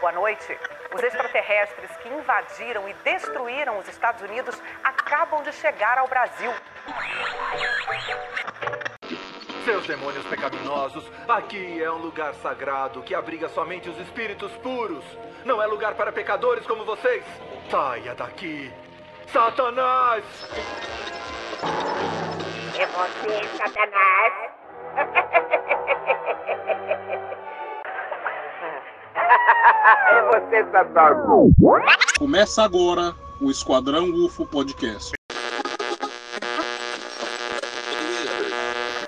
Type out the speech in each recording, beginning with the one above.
Boa noite. Os extraterrestres que invadiram e destruíram os Estados Unidos acabam de chegar ao Brasil. Seus demônios pecaminosos, aqui é um lugar sagrado que abriga somente os espíritos puros. Não é lugar para pecadores como vocês. Saia daqui. Satanás! É você, Satanás? É você, Satanás. Começa agora o Esquadrão UFO Podcast.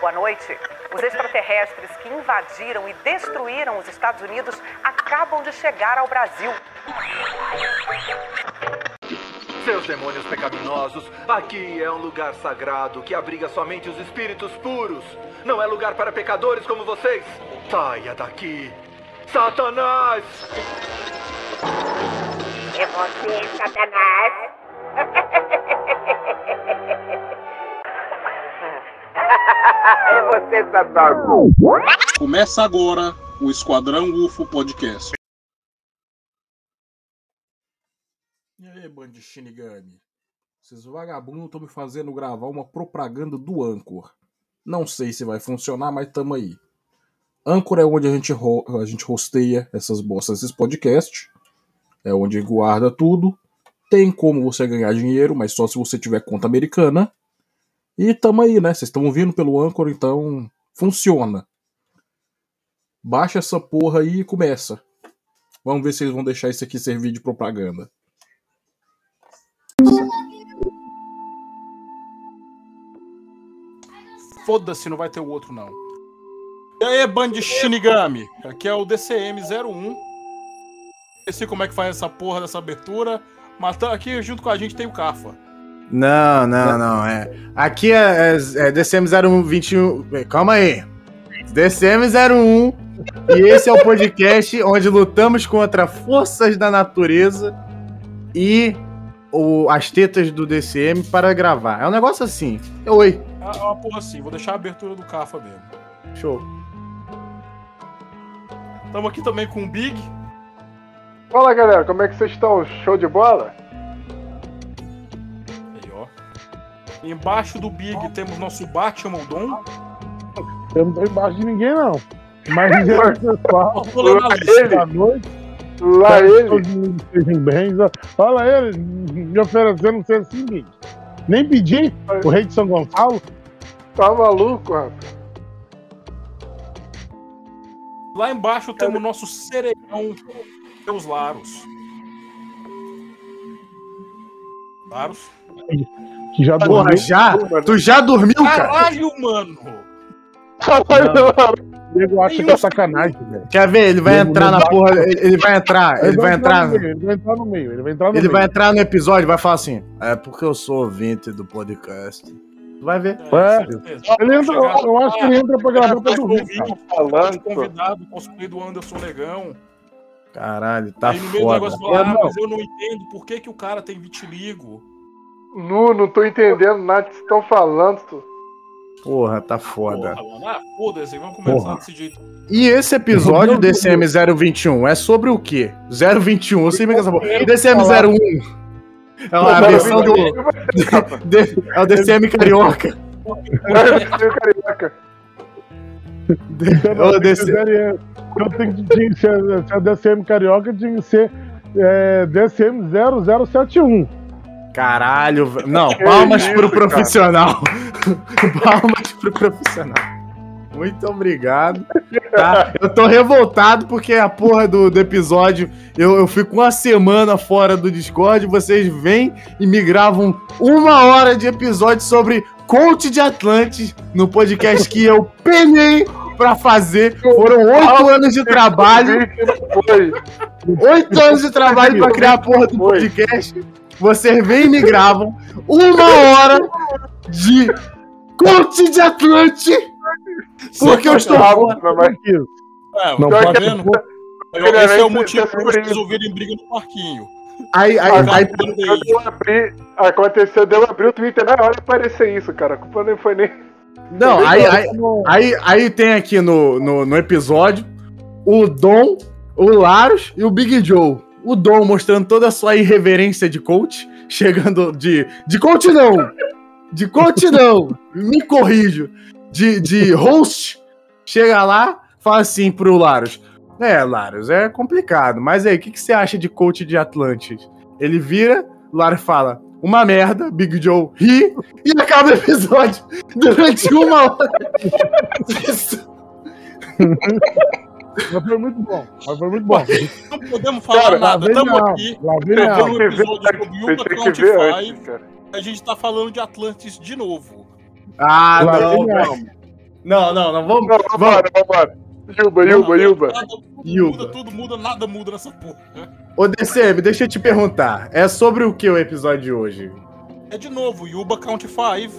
Boa noite. Os extraterrestres que invadiram e destruíram os Estados Unidos acabam de chegar ao Brasil. Seus demônios pecaminosos, aqui é um lugar sagrado que abriga somente os espíritos puros. Não é lugar para pecadores como vocês. Saia daqui. Satanás! É você, Satanás? é você, Satanás. Começa agora o Esquadrão UFO Podcast. E aí, band de Shinigami? Esses vagabundos estão me fazendo gravar uma propaganda do Anchor. Não sei se vai funcionar, mas tamo aí. Anchor é onde a gente, a gente hosteia essas bostas, esses podcasts. É onde guarda tudo. Tem como você ganhar dinheiro, mas só se você tiver conta americana. E tamo aí, né? Vocês estão ouvindo pelo Anchor, então funciona. Baixa essa porra aí e começa. Vamos ver se eles vão deixar isso aqui servir de propaganda. Foda-se, não vai ter o outro não. E aí, Band Shinigami? Aqui é o DCM01. Esqueci como é que faz essa porra dessa abertura. Mas tá- aqui junto com a gente tem o Cafa. Não, não, não. É. Aqui é, é, é DCM0121. Calma aí. DCM01. E esse é o podcast onde lutamos contra forças da natureza e o, as tetas do DCM para gravar. É um negócio assim. Oi. É uma porra assim, vou deixar a abertura do Cafa mesmo. Show. Estamos aqui também com o Big. Fala galera, como é que vocês estão? Show de bola? Aí, ó. Embaixo do Big temos nosso Batman Dom. Eu não tô embaixo de ninguém, não. Mas em geral, pessoal, boa noite. Lá ele. Todos bem. Fala ele, me oferecendo não ser assim, Nem pedi o rei de São Gonçalo. Tá maluco, rapaz? Lá embaixo temos o nosso sereião, Deus Laros. Laros? Que já Porra, dormiu. já? Tu já dormiu, cara? Caralho, mano! O nego acha que é sacanagem, velho. Quer ver? Ele vai Nego entrar na porra. Ele ele vai entrar. Ele vai entrar. no meio, Ele vai entrar no meio. Ele vai entrar no Ele meio. vai entrar no episódio e vai falar assim: É porque eu sou ouvinte do podcast. Tu vai ver. Certeza. Ele entra, eu, eu acho que ele entra pra gravar pra dormir. cara. Falando, convidado, cosplay do Anderson Negão. Caralho, tá Aí no meio do foda. negócio fala, ah, É, não. mas eu não entendo por que, que o cara tem vitiligo. Nu, não tô entendendo nada que vocês estão falando. Tu. Porra, tá foda. Porra. Ah, foda-se, vamos começar Porra. desse jeito. E esse episódio Meu Deus. DCM021 é sobre o quê? 021, eu sei bem que essa porra. DCM01 é uma Não, versão do. não, é o DCM Carioca. Carioca. É o DC. Eu tenho que tinha que ser, se é DCM Carioca, tinha que ser é, DCM 0071. Caralho, não, palmas isso, pro profissional. palmas pro profissional. Muito obrigado. Tá? Eu tô revoltado porque a porra do, do episódio eu, eu fico uma semana fora do Discord. Vocês vêm e me gravam uma hora de episódio sobre Coach de Atlantis no podcast que eu penei pra fazer. Foram oito anos de trabalho. Oito anos de trabalho pra criar a porra do podcast. Vocês vêm e me gravam uma hora de Coach de Atlante. Porque eu estou fora. Tranquilo. É, Não tá vendo? Esse é o motivo pra sobre vocês ouvirem briga no parquinho. Aí, aí, aí, Quando eu abri, aconteceu de eu abrir o Twitter na hora e aparecer isso, cara. A culpa nem foi nem. não, aí, aí, aí, aí tem aqui no, no, no episódio o Dom o Larus e o Big Joe. O Dom mostrando toda a sua irreverência de coach, chegando de. De coach não! De coach não! Me corrijo. De, de host, chega lá, fala assim pro Larus. É, Larus, é complicado, mas aí, o que, que você acha de coach de Atlantis? Ele vira, o Larus fala, uma merda, Big Joe ri e acaba o episódio durante uma hora. Mas foi muito bom. Mas foi muito bom. Não podemos falar Cara, nada. Estamos aqui gravando um episódio sobre antes, Yuba tem que Count ver antes, 5. cara. A gente tá falando de Atlantis de novo. Ah, não, não. Não, não, não, vamos. Não, vamos. vambora, vambora. Yuba, Yuba, Yuba. Yuba. muda, tudo muda, nada muda nessa porra. Ô, DCM, deixa eu te perguntar. É sobre o que o episódio de hoje? É de novo, Yuba Count 5.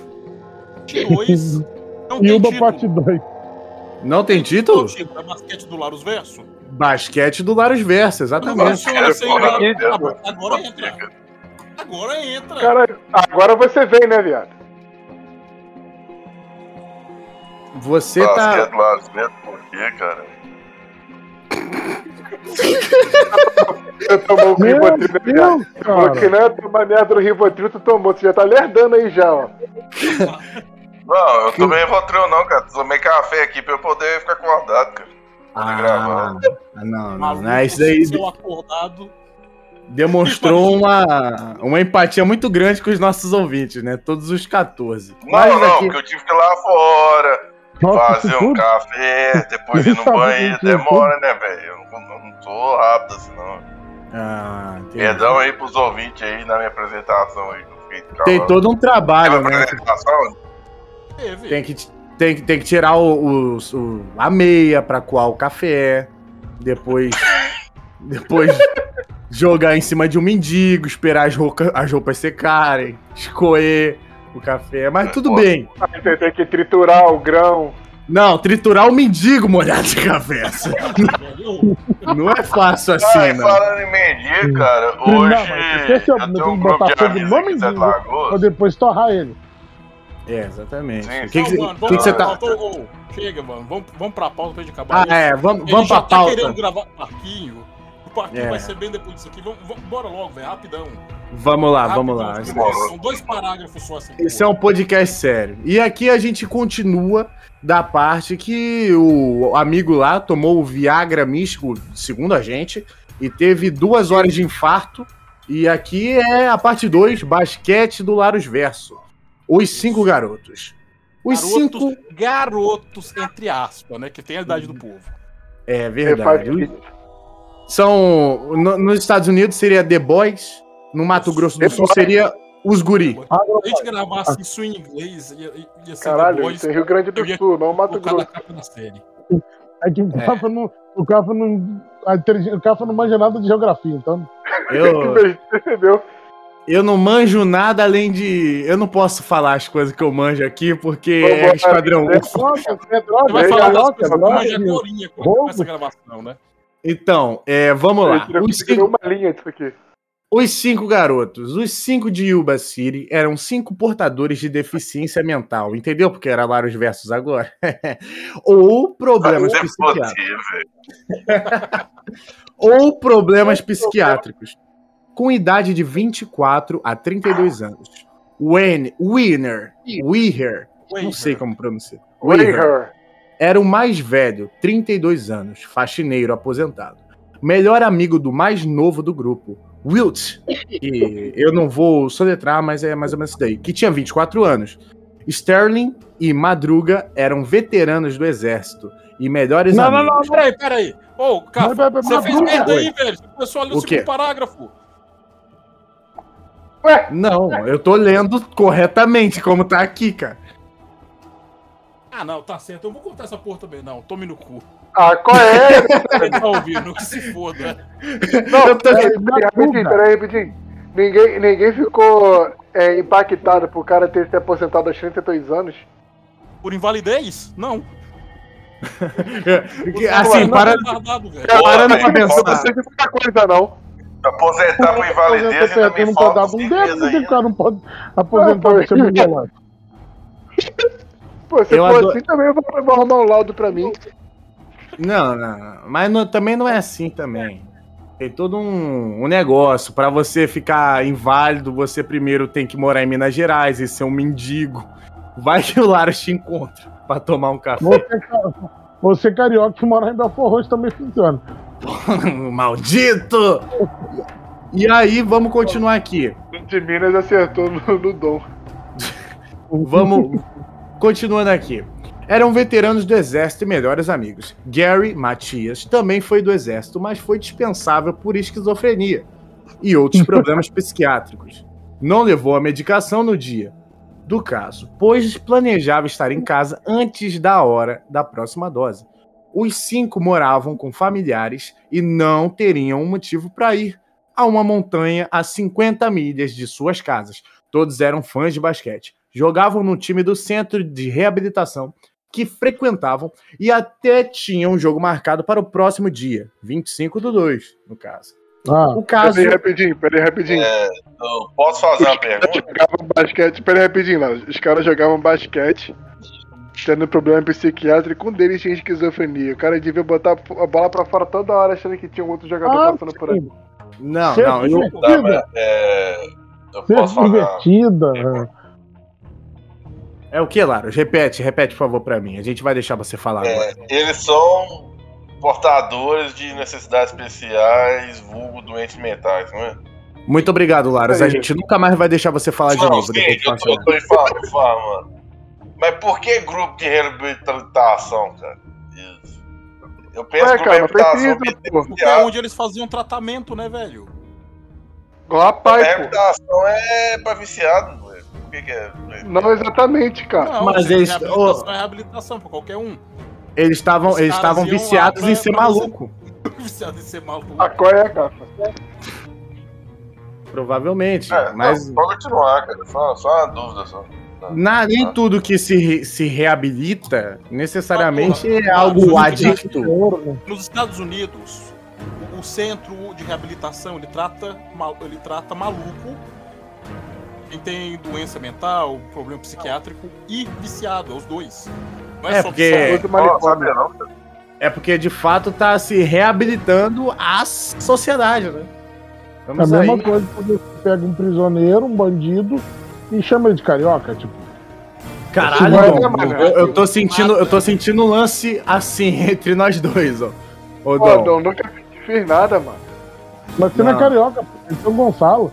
T2. Não tem Yuba título. parte 2. Não tem título? Não, título, É basquete do Larus Verso. Basquete do Larus Verso, exatamente. sem Agora entra. agora- agora entra. Agora entra. Caralho, agora você vem, né, viado? Você tá. Basquete Verso, por quê, cara? Você tomou o Rivotril, né? Deus, Você falou que não ia tomar merda no Rivotril, tu tomou. Você já tá lerdando aí já, ó. Não, eu tomei Rivotril não, cara. Tomei café aqui pra eu poder ficar acordado, cara. Ah, gravando. não, não, não. é Isso daí seu acordado. demonstrou uma, uma empatia muito grande com os nossos ouvintes, né? Todos os 14. Não, Mas não, aqui- porque eu tive que ir lá fora, fazer um café, depois ir no banheiro. Demora, né, velho? Eu não, não tô rápido assim, não. Ah, entendi. Perdão aí pros ouvintes aí na minha apresentação aí. Tem todo um trabalho, né? Tem que, tem, que- tem que tirar o, o- o- a meia pra coar o café. Depois. depois jogar em cima de um mendigo, esperar as, rouca- as roupas secarem, escoer o café. Mas tudo bem. Aí você tem que triturar o grão. Não, triturar o mendigo molhado de café. Não é fácil assim, e não. falando em mendigo, cara, Não, hoje mas esse é o- eu tem tenho que um grupo botar de fogo amigos no aqui em Sete mendigo. Pra Lagoas. depois torrar ele. É, exatamente. Sim, O que, que, Não, mano, que que você tá. chega, mano. Vamos, vamos pra pauta pra gente acabar. Ah, isso. é, vamos, vamos pra tá pauta. querendo gravar parquinho. Parquinho É. vai ser bem depois disso aqui. Vamos, vamos- bora logo, velho. Rapidão. Vamos lá, Rapidão, vamos lá. porque São dois parágrafos só assim. Esse é um podcast sério. E aqui a gente continua da parte que o amigo lá tomou o Viagra místico, segundo a gente, e teve duas horas de infarto. E aqui é a parte 2, basquete do Larus Verso. Os cinco garotos. Os garotos, cinco. garotos, entre aspas, né? Que tem a idade do povo. É verdade. São. no- nos Estados Unidos seria The Boys. No Mato Grosso do The Sul Boys. seria os Guri. Se a gente gravasse isso em inglês, ia, ia ser Caralho, depois isso é Rio Grande do eu ia Sul, não Mato Grosso. capa da série. É que o Cafa não. O Cafa não. O Cafa não manja nada de geografia, então. Eu, Entendeu? eu não manjo nada além de. Eu não posso falar as coisas que eu manjo aqui, porque Vambora, é Esquadrão? UFO. Droga, é Você droga, vai é falar das coisas que droga, manja roubo. começa a gravação, né? Então, é, vamos lá. Eu Os cinco, uma linha disso aqui. os cinco garotos, os cinco de Yuba City eram cinco portadores de deficiência mental, entendeu? Porque era Larus versus agora. Ou problemas é psiquiátricos. Ou problemas psiquiátricos. Com idade de 24 a 32 anos. Wayne, Winner, Weher, não sei como pronunciar. Weher. Era o mais velho, 32 anos, faxineiro aposentado. Melhor amigo do mais novo do grupo, Wilt. E eu não vou soletrar, mas é mais ou menos isso daí. Que tinha 24 anos. Sterling e Madruga eram veteranos do exército e melhores Não, não, amigos. não, Peraí, peraí. Ô, vai, vai, você fez Madruga, merda aí, velho. Você começou a ler o, O segundo parágrafo. Ué, Não, eu tô lendo corretamente como tá aqui, cara. Ah, não, tá certo. Eu vou contar essa porra também. Não, tome no cu. ah, qual é? Tá ouvindo, que se foda. Não, Eu tô- peraí, peraí, rapidinho, peraí, rapidinho. Ninguém, ninguém ficou é, impactado por o cara ter se aposentado aos 32 anos. Por invalidez? Não. Que, Assim, para, Retardado, velho. parando pra não pensar. sei de muita coisa, não. Aposentar por invalidez ainda me não pode falta dar um seis dedo, meses porque o ainda. cara não pode aposentar ser foi. mongolado. Pô, se Eu for adoro- assim também eu vou, vou arrumar um laudo pra mim. Não, não, não. mas não- também não é assim também. Tem todo um, um negócio. Pra você ficar inválido, você primeiro tem que morar em Minas Gerais e ser um mendigo. Vai que o Laros te encontra pra tomar um café. Você, ca- você carioca que mora em Belfort Roxo também funciona. Maldito! E aí, vamos continuar aqui. De Minas acertou no, no Dom. Vamos. Continuando aqui. Eram veteranos do exército e melhores amigos. Gary Matias também foi do exército, mas foi dispensável por esquizofrenia e outros problemas psiquiátricos. Não levou a medicação no dia do caso, pois planejava estar em casa antes da hora da próxima dose. Os cinco moravam com familiares e não teriam um motivo para ir a uma montanha a 50 milhas de suas casas. Todos eram fãs de basquete. Jogavam no time do centro de reabilitação que frequentavam e até tinham um jogo marcado para o próximo dia, 25 do 2, no caso. Ah, O caso. Peraí, rapidinho, peraí, rapidinho. É, posso fazer uma pergunta? Jogavam basquete, peraí, rapidinho, lá. Os caras jogavam basquete, tendo problema psiquiátrico, um deles tinha esquizofrenia. O cara devia botar a bola pra fora toda hora, achando que tinha um outro jogador Ah, passando por aí. Não, Ser não, eu- Tá, mas, é, eu posso divertida. É o que, Laros? Repete, repete, por favor, pra mim. A gente vai deixar você falar É, agora. eles são portadores de necessidades especiais, vulgo doentes mentais, não é? Muito obrigado, Laros. A gente nunca mais vai deixar você falar de não, novo. sim, de eu tô, eu tô infa- informando. Mas por que grupo de reabilitação, cara? Isso. Eu penso Ué, que cara, reabilitação precisa. Porque é onde eles faziam tratamento, né, velho? Igual a pai, pô. reabilitação é pra viciado, que, que é? Não exatamente, cara. Não, Mas eles- reabilitação é reabilitação pra qualquer um. Eles estavam eles estavam viciados pra- em ser maluco. Viciado em ser maluco. A qual é, cara? Provavelmente. É, mas não, pode continuar, cara. Só, só uma dúvida só. na, nem tudo que se, se reabilita necessariamente Ah, é algo Ah, adicto. Né? Nos Estados Unidos, o- centro de reabilitação ele trata, ele trata maluco, quem tem doença mental, problema psiquiátrico e viciado, é os dois. Não É, só porque- cara. É porque de fato tá se reabilitando a sociedade, né? É a Vamos aí. mesma coisa quando você pega um prisioneiro, um bandido, e chama ele de carioca, tipo. Caralho, mano? eu, eu tô sentindo, eu tô sentindo um lance assim entre nós dois, ó. Ô, Dom. Dom, nunca fiz nada, mano. Mas você não, Não. é carioca, pô, é São Gonçalo.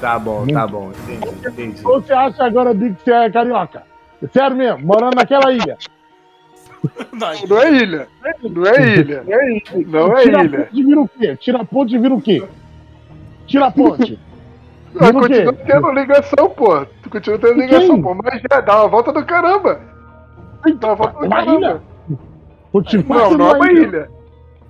Tá bom, tá bom, entendi, entendi. Ou você acha agora Big, que você é carioca? Sério mesmo, morando naquela ilha. Não, Não é ilha. Não é ilha. Não é Tira a ilha. ponte e vira o quê? Tira a ponte e vira o quê? Tira a ponte. Mas Vira o quê? continua tendo ligação, pô. Tu continua tendo ligação, Quem? pô. Mas já dá uma volta do caramba. Dá uma volta do Uma caramba. ilha? Continua Não, não é uma ilha.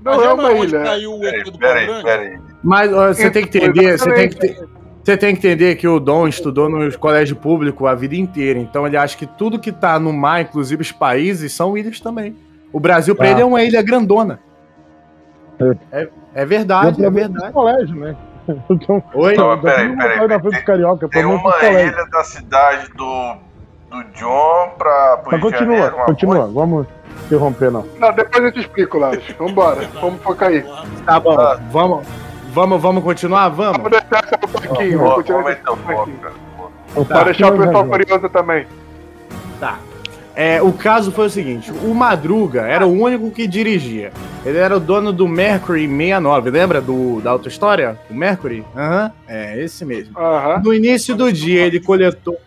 Não Mas é já uma ilha. caiu o ET do Peraí, peraí. Mas ó, você tem que entender, você tem que, ter- você tem que entender que o Dom estudou no colégio público a vida inteira, então ele acha que tudo que tá no mar, inclusive os países, são ilhas também. O Brasil pra Tá. ele é uma ilha grandona. É, é verdade, é verdade. colégio, né? Então, Oi? Não, peraí, tem peraí, peraí. frente carioca, Tem uma pros colégios. ilha da cidade do, do John pra pro Mas continua, Janeiro, uma continua. coisa. Vamos interromper, não. Não, depois eu te explico, Laros. Vambora. Vamos focar aí. Tá bom, vamos, vamos, vamos continuar? Vamos? Vamos deixar essa pro Paquinho. Ó, Vamos Vamos esse meter o foco, cara. O Pra deixar o pessoal curioso também. Tá. É, o caso foi o seguinte: o Madruga era o único que dirigia. Ele era o dono do Mercury 69, lembra do, da auto-história? O Mercury? Aham, é esse mesmo. Aham. No início do dia, ele coletou.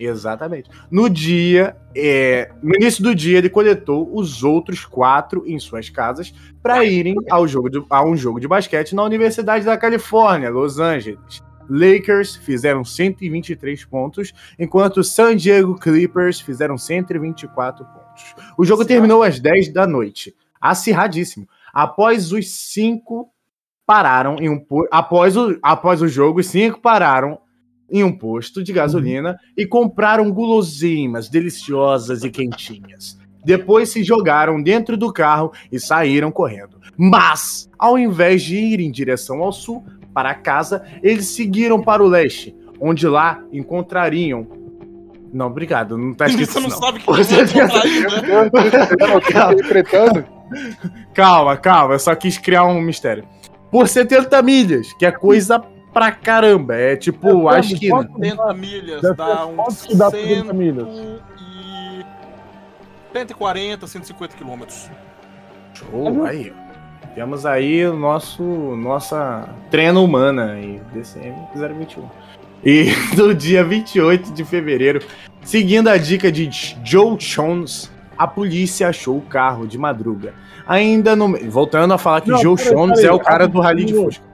Exatamente. No dia, é, no início do dia, ele coletou os outros quatro em suas casas para irem ao jogo de- a um jogo de basquete na Universidade da Califórnia, Los Angeles. Lakers fizeram 123 pontos, enquanto San Diego Clippers fizeram 124 pontos. O jogo terminou às 10 da noite. Acirradíssimo. Após os cinco pararam em um após o, após o jogo, os cinco pararam em um posto de gasolina e compraram guloseimas deliciosas e quentinhas. Depois se jogaram dentro do carro e saíram correndo. Mas, ao invés de ir em direção ao sul, para casa, eles seguiram para o leste, onde lá encontrariam Não, obrigado, não tá escrito Você não isso, sabe que você vai 70 comprar ainda. Meu Deus, você tá interpretando? Calma, calma, eu só quis criar um mistério. Por 70 milhas, que é coisa pra caramba. É tipo a esquina. 70 milhas dá uns que dá 70 milhas? e 140, 150 quilômetros. Show, aí. Temos aí o nosso nossa treina humana aí, DCM 021. E no dia 28 de fevereiro, seguindo a dica de Joe Jones, a polícia achou o carro de madruga. Ainda no. Voltando a falar que Não, Joe Jones é o cara do. Rally de Fusca.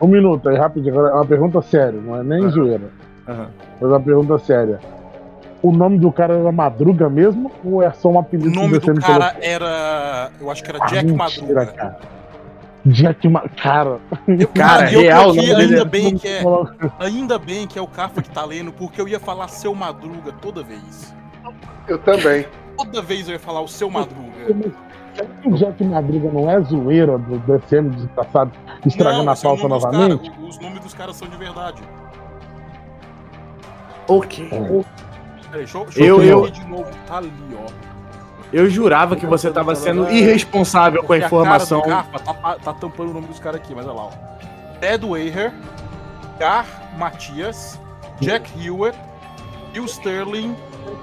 Um minuto aí, rapidinho. Agora, é uma pergunta séria, não é nem zoeira. Aham. Mas é uma pergunta séria. O nome do cara era Madruga mesmo? Ou é só uma O apelido que nome você do me cara era. Eu acho que era Ah, Jack mentira, Madruga. cara. Jack Ma... Cara. Cara, E eu real, o aqui, nome dele ainda bem que é. Ainda bem que é o Cafa que tá lendo, porque eu ia falar seu Madruga toda vez. Eu também. Toda vez eu ia falar o seu Madruga. Será que o Jack Madruga não é zoeira do DCM desgraçado estragando Não, a é pauta dos novamente? cara, os nomes dos caras são de verdade. Ok. É. Peraí, deixa, eu- deixa Eu- eu, de novo. Tá ali, ó. Eu jurava que você tava sendo irresponsável com a informação. cara do tá, tá tampando o nome dos caras aqui, mas olha lá, ó. Ted Weiher, Gar Matias, Jack Hewitt, Bill Sterling,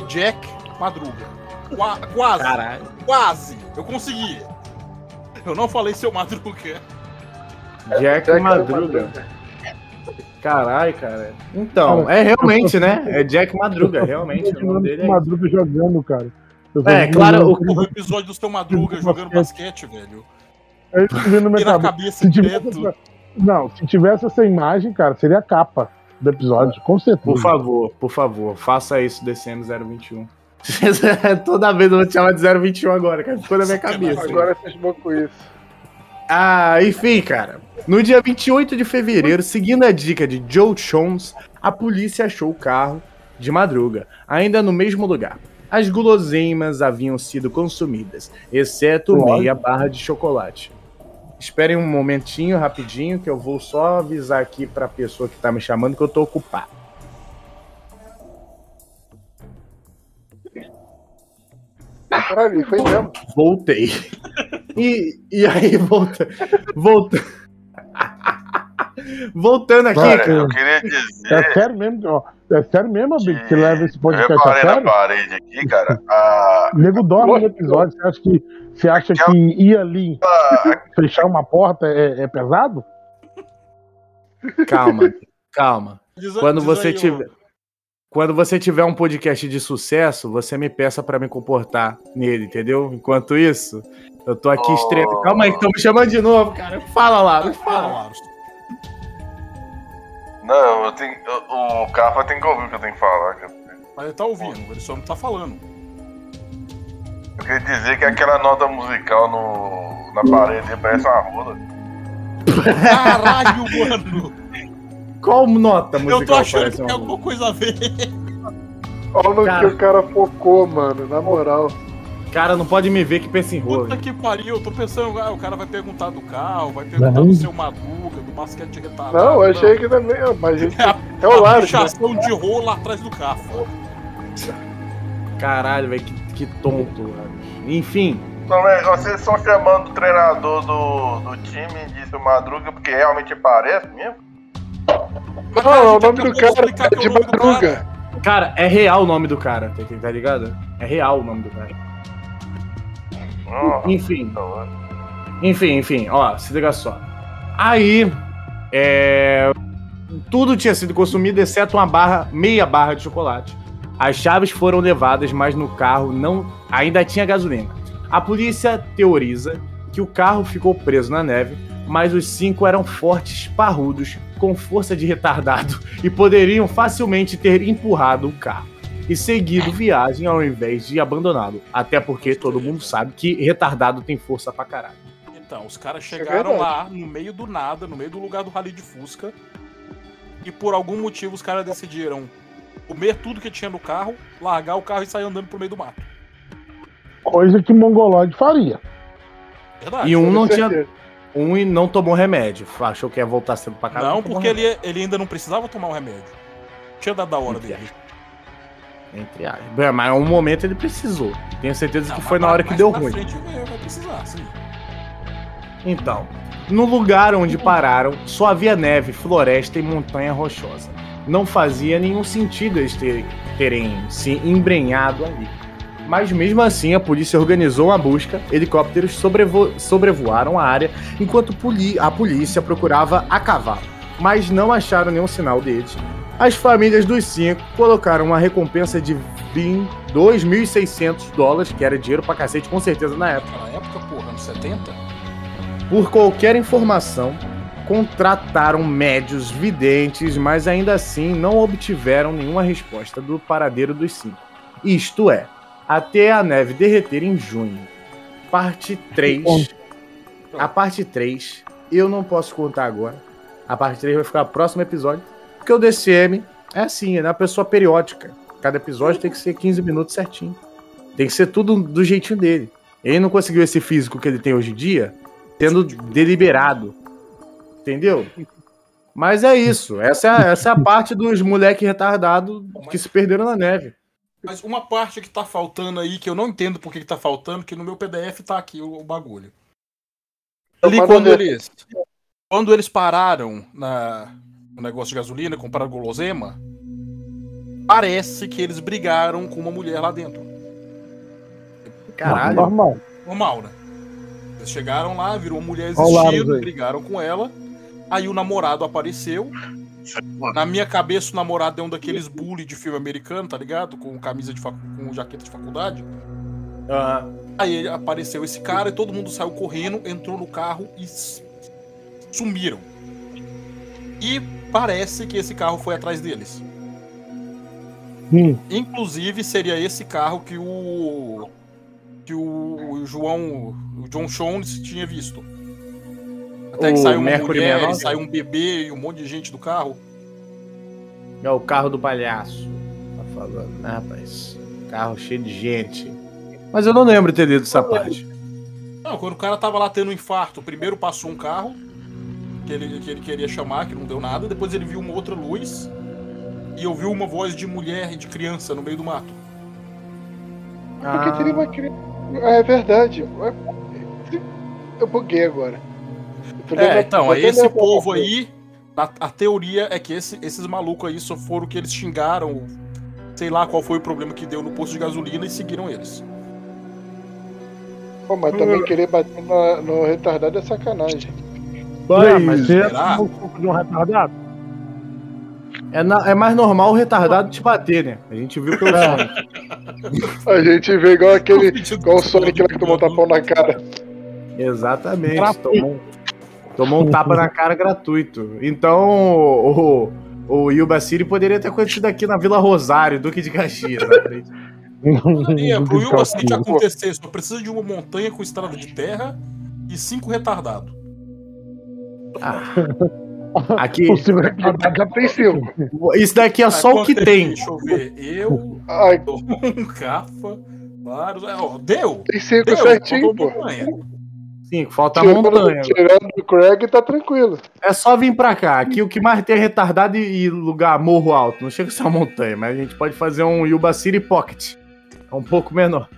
Jack Madruga. Qua- quase. Caralho. Quase. Eu consegui. Eu não falei seu Madruga. Jack Madruga. Caralho, cara. Então, é realmente, né? É Jack Madruga, realmente. O nome dele é. Madruga jogando, cara. Eu É, vendo claro, o- O episódio do seu Madruga jogando basquete, velho. É minha Vira a cabeça. cabeça Se tivesse direto. essa- Não, se tivesse essa imagem, cara, seria a capa do episódio, com certeza. Por favor, por favor, faça isso, DCM 021. Toda vez eu vou te chamar de 021 agora, cara. Ficou na minha cabeça. Agora vão com isso. Ah, enfim, cara. No dia 28 de fevereiro, seguindo a dica de Joe Jones, a polícia achou o carro de madruga, ainda no mesmo lugar. As guloseimas haviam sido consumidas, exceto meia barra de chocolate. Esperem um momentinho, rapidinho, que eu vou só avisar aqui pra pessoa que tá me chamando que eu tô ocupado. Caralho, foi mesmo. Voltei. E, e aí, volta, volta, voltando aqui, Cara, eu queria dizer. É sério mesmo, ó. É sério mesmo, Big, que leva esse Eu podcast a reparei na sério? parede aqui, cara. A, O nego dorme no episódio. Você acha que, você acha que ir ali fechar uma porta é, é pesado? Calma, calma. Quando você tiver. Quando você tiver um podcast de sucesso, você me peça pra me comportar nele, entendeu? Enquanto isso, eu tô aqui estreando. Calma aí, que estão me chamando de novo, cara. Fala lá, me fala. Não, eu tenho. O, o Cafa tem que ouvir o que eu tenho que falar. cara. Mas ele tá ouvindo, ele só não tá falando. Eu queria dizer que aquela nota musical no, na parede parece uma roda. Caralho, mano! Qual nota musical Eu tô achando que tem alguma coisa a ver. Olha no Cara. que o cara focou, mano, na moral. Cara, não pode me ver que pensa em rolo. Puta que pariu, eu tô pensando, ah, o cara vai perguntar do carro, vai perguntar Não. do seu Madruga, do basquete retardado. Não, eu achei que também. Mas gente. É a, É o a Laros, né? pichação de rolo lá atrás do Cafa. Caralho, velho, que, que tonto, velho. Enfim, Então, é, vocês estão chamando o treinador do, do time de seu Madruga porque realmente parece mesmo? Mas, Não, cara, é o gente nome do cara é é de do cara. madruga. cara, é real o nome do cara, tá, tá ligado? É real o nome do cara. Ah, Enfim, é. Enfim, enfim, ó, se liga só. Aí, é, tudo tinha sido consumido exceto uma barra, meia barra de chocolate. As chaves foram levadas, mas no carro não ainda tinha gasolina. A polícia teoriza que o carro ficou preso na neve, mas os cinco eram fortes, parrudos, com força de retardado e poderiam facilmente ter empurrado o carro e seguido viagem ao invés de abandoná-lo. Até porque todo mundo sabe que retardado tem força pra caralho. Então, os caras é chegaram verdade. lá, no meio do nada, no meio do lugar do Rally de Fusca, e por algum motivo os caras decidiram comer tudo que tinha no carro, largar o carro e sair andando pro meio do mato. Coisa que Mongoloid faria. Verdade. E um não tinha. Um e não tomou remédio. Achou que ia voltar cedo pra caralho. Não, porque remédio. ele, ele ainda não precisava tomar o remédio. Tinha dado da hora dele. Entre aspas. Bem, Mas em um momento ele precisou. Tenho certeza que Não, foi na hora que deu ruim. frente vai precisar, sim. Então, no lugar onde pararam, só havia neve, floresta e montanha rochosa. Não fazia nenhum sentido eles terem, terem se embrenhado ali. Mas mesmo assim, a polícia organizou uma busca, helicópteros sobrevo- sobrevoaram a área, enquanto a polícia procurava a cavalo. Mas não acharam nenhum sinal deles. As famílias dos cinco colocaram uma recompensa de 20 2.600 dólares, que era dinheiro pra cacete, com certeza na época Naquela época, porra, anos 70. por qualquer informação, contrataram médios videntes, mas ainda assim não obtiveram nenhuma resposta do paradeiro dos cinco. Isto é, até a neve derreter em junho. Parte 3. A parte 3 eu não posso contar agora. A parte 3 vai ficar no próximo episódio. Porque o DCM é assim, é uma pessoa periódica. Cada episódio tem que ser 15 minutos certinho. Tem que ser tudo do jeitinho dele. Ele não conseguiu esse físico que ele tem hoje em dia, tendo deliberado. Entendeu? Mas é isso. Essa é, a- essa é a parte dos moleque retardado que se perderam na neve. Mas uma parte que tá faltando aí, que eu não entendo por que que tá faltando, que no meu PDF tá aqui o, o bagulho. Ali quando eles. Quando eles pararam na, no negócio de gasolina, compraram gulosema, parece que eles brigaram com uma mulher lá dentro. Caralho. Normal. Normal, né? Eles chegaram lá, viram uma mulher existindo, brigaram com ela. Aí o namorado apareceu. Na minha cabeça, o namorado é um daqueles bully de filme americano, tá ligado? Com camisa de facu... com jaqueta de faculdade. Aham. Aí ele- apareceu esse cara e todo mundo saiu correndo, entrou no carro e sumiram. E parece que esse carro foi atrás deles. Hum. Inclusive, seria esse carro que o. que o João. o John Jones tinha visto. Até que saiu uma Mercury mulher, 69? saiu um bebê e um monte de gente do carro. É o carro do palhaço. Tá falando, né, rapaz? Carro cheio de gente. Mas eu não lembro de ter lido essa parte. Não, quando o cara tava lá tendo um infarto, primeiro passou um carro que ele, que ele queria chamar, que não deu nada, depois ele viu uma outra luz e ouviu uma voz de mulher e de criança no meio do mato. Porque teria uma criança. Ah, é verdade. Eu buguei agora. É, então, eu aí esse povo aí, a, a teoria é que esse- esses malucos aí só foram que eles xingaram, sei lá qual foi o problema que deu no posto de gasolina e seguiram eles. Pô, mas também querer bater na- no retardado é sacanagem. Ah, mas você é será? um pouco de um retardado? É, na- é mais normal o retardado te bater, né? A gente viu pelo Sonic. A gente vê igual aquele. igual o Sonic lá que tomou tapão na cara. Exatamente. Tomou, tomou um tapa na cara gratuito. Então, o, o, o Yuba City poderia ter acontecido aqui na Vila Rosário, Duque de Caxias. na frente. E é, pro Yuba City acontecer, só precisa de uma montanha com estrada de terra e cinco retardados. Aqui, O seu retardado já Tem cinco. isso daqui é só o que tem. Deixa eu ver. Eu, Ai, Dom, Cafa, vários. É, ó, deu! tem cinco Deu! certinho, pô. Sim, falta a Tirando, montanha. tirando o Craig, tá tranquilo. É só vir pra cá. Aqui o que mais tem é retardado e lugar morro alto. Não chega a ser uma montanha, mas a gente pode fazer um Yuba City Pocket. É um pouco menor.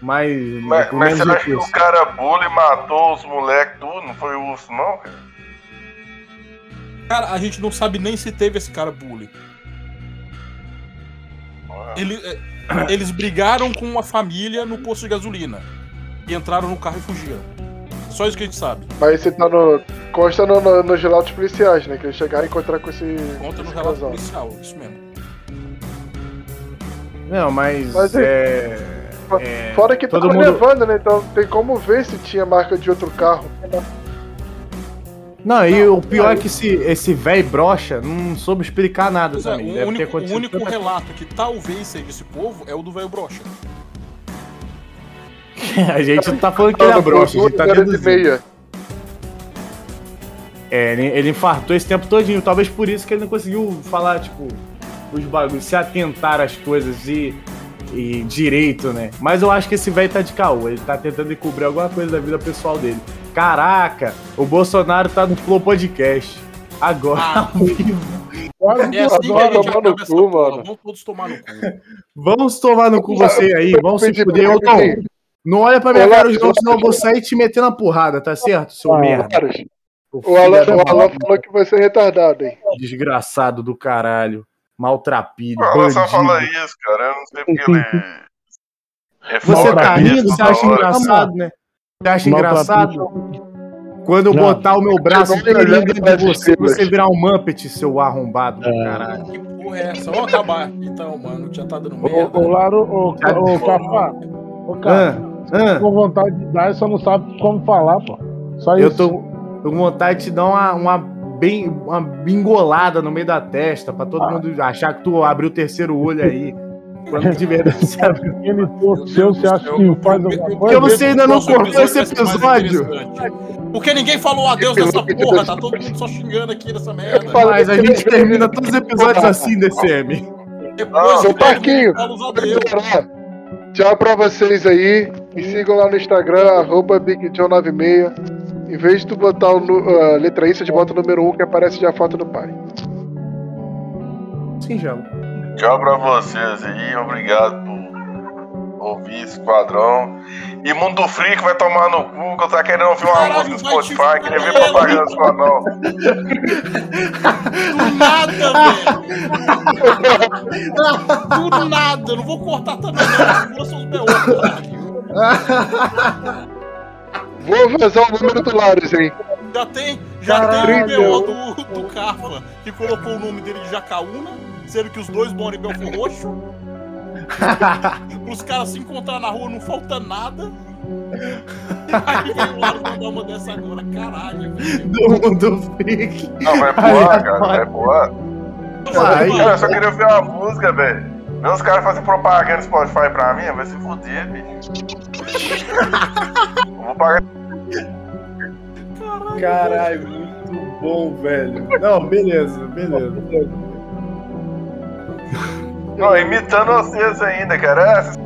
Mas. Mas, mas menos será que o cara bully matou os moleques tudo? Não foi o urso, não? cara? Cara, a gente não sabe nem se teve esse cara bully. Ele- é, eles brigaram com uma família no posto de gasolina. E entraram no carro e fugiram. Só isso que a gente sabe. Mas você tá no. Consta no, no, nos relatos policiais, né? Que eles chegaram a encontrar com esse. Conta no relato casal. policial, isso mesmo. Não, mas. Mas é... é, Fora que todo tava mundo- nevando, né? Então tem como ver se tinha marca de outro carro. Não, e o pior é que esse, esse velho brocha não soube explicar nada Pois é, também. o único, o único relato que talvez seja esse povo é o do velho brocha. A gente não tá falando que ele é brocha, a gente tá deduzindo. meia. É, ele, ele infartou esse tempo todinho. Talvez por isso que ele não conseguiu falar, tipo, os bagulhos, se atentar às coisas e, e direito, né? Mas eu acho que esse velho tá de caô. Ele tá tentando encobrir alguma coisa da vida pessoal dele. Caraca, o Bolsonaro tá no Flow Podcast. Agora, Ah. ao vivo. É assim que a Vai gente tomar acaba no essa cu. Vamos todos tomar no cu. Vamos tomar no cu você aí, vamos se fuder. Ô, Tom, rapidinho. Não olha pra minha Olá, cara não, senão eu vou sair te metendo na porrada, tá certo, seu Ah, merda? O Alan, o Alan falou que vai ser retardado, hein? Desgraçado do caralho. Maltrapilho, Ela só fala isso, cara. Eu não sei porque ele. É Você foda tá rindo, você acha hora. engraçado, né? Você acha engraçado? Quando eu Não. botar o meu braço dentro das de você, você virar um Muppet, seu arrombado do caralho. Que porra é essa? Vamos acabar. Então, mano, já tá dando Ô, merda. ô Laro, ô, Ca- ô Cafá. Ah, ah, com vontade de dar, só não sabe como falar, pô. Só eu isso. tô, tô com vontade de te dar uma, uma, bem, uma bingolada no meio da testa, pra todo mundo achar que tu abriu o terceiro olho aí. Quando de verdade sabe. Ele for seu, você acha que faz alguma coisa? Eu você ainda não cortou esse episódio. Porque ninguém falou adeus nessa porra, tá todo mundo só xingando aqui nessa merda. Mas a gente termina todos os episódios assim, DCM. Depois Seu que termina, Parquinho. fala os adeus. Tchau pra vocês aí. Me sigam lá no Instagram, arroba BigJohn96. Em vez de tu botar o a letra I, você bota o número 1 que aparece já a foto do pai. Singelo. Tchau pra vocês aí, obrigado por ouvir Esquadrão. E Mundo Freak vai tomar no cu, que eu tava querendo ouvir uma Caralho, música no Spotify, queria ver propaganda do Esquadrão. Do nada, velho. Do nada. Eu não vou cortar também, não. Segura seus B.O., caralho. Vou vazar o número do Laros, hein? Já tem, já Caralho. tem o BO do, do Carfa, que colocou o nome dele de Jacaúna, sendo que os dois moram em Roxo. Os caras se encontrar na rua não falta nada. Aí vem o Laro mandar uma dessa agora, caralho. velho. Do mundo freak. Não, vai voar, cara, vai voar. Vai. Cara, eu só queria ouvir uma música, velho. Ver os caras fazem propaganda no Spotify pra mim, vai se fuder, bicho. Vou pagar. Caralho, muito bom, velho. Não, beleza, beleza. Não, imitando vocês ainda, cara. Vocês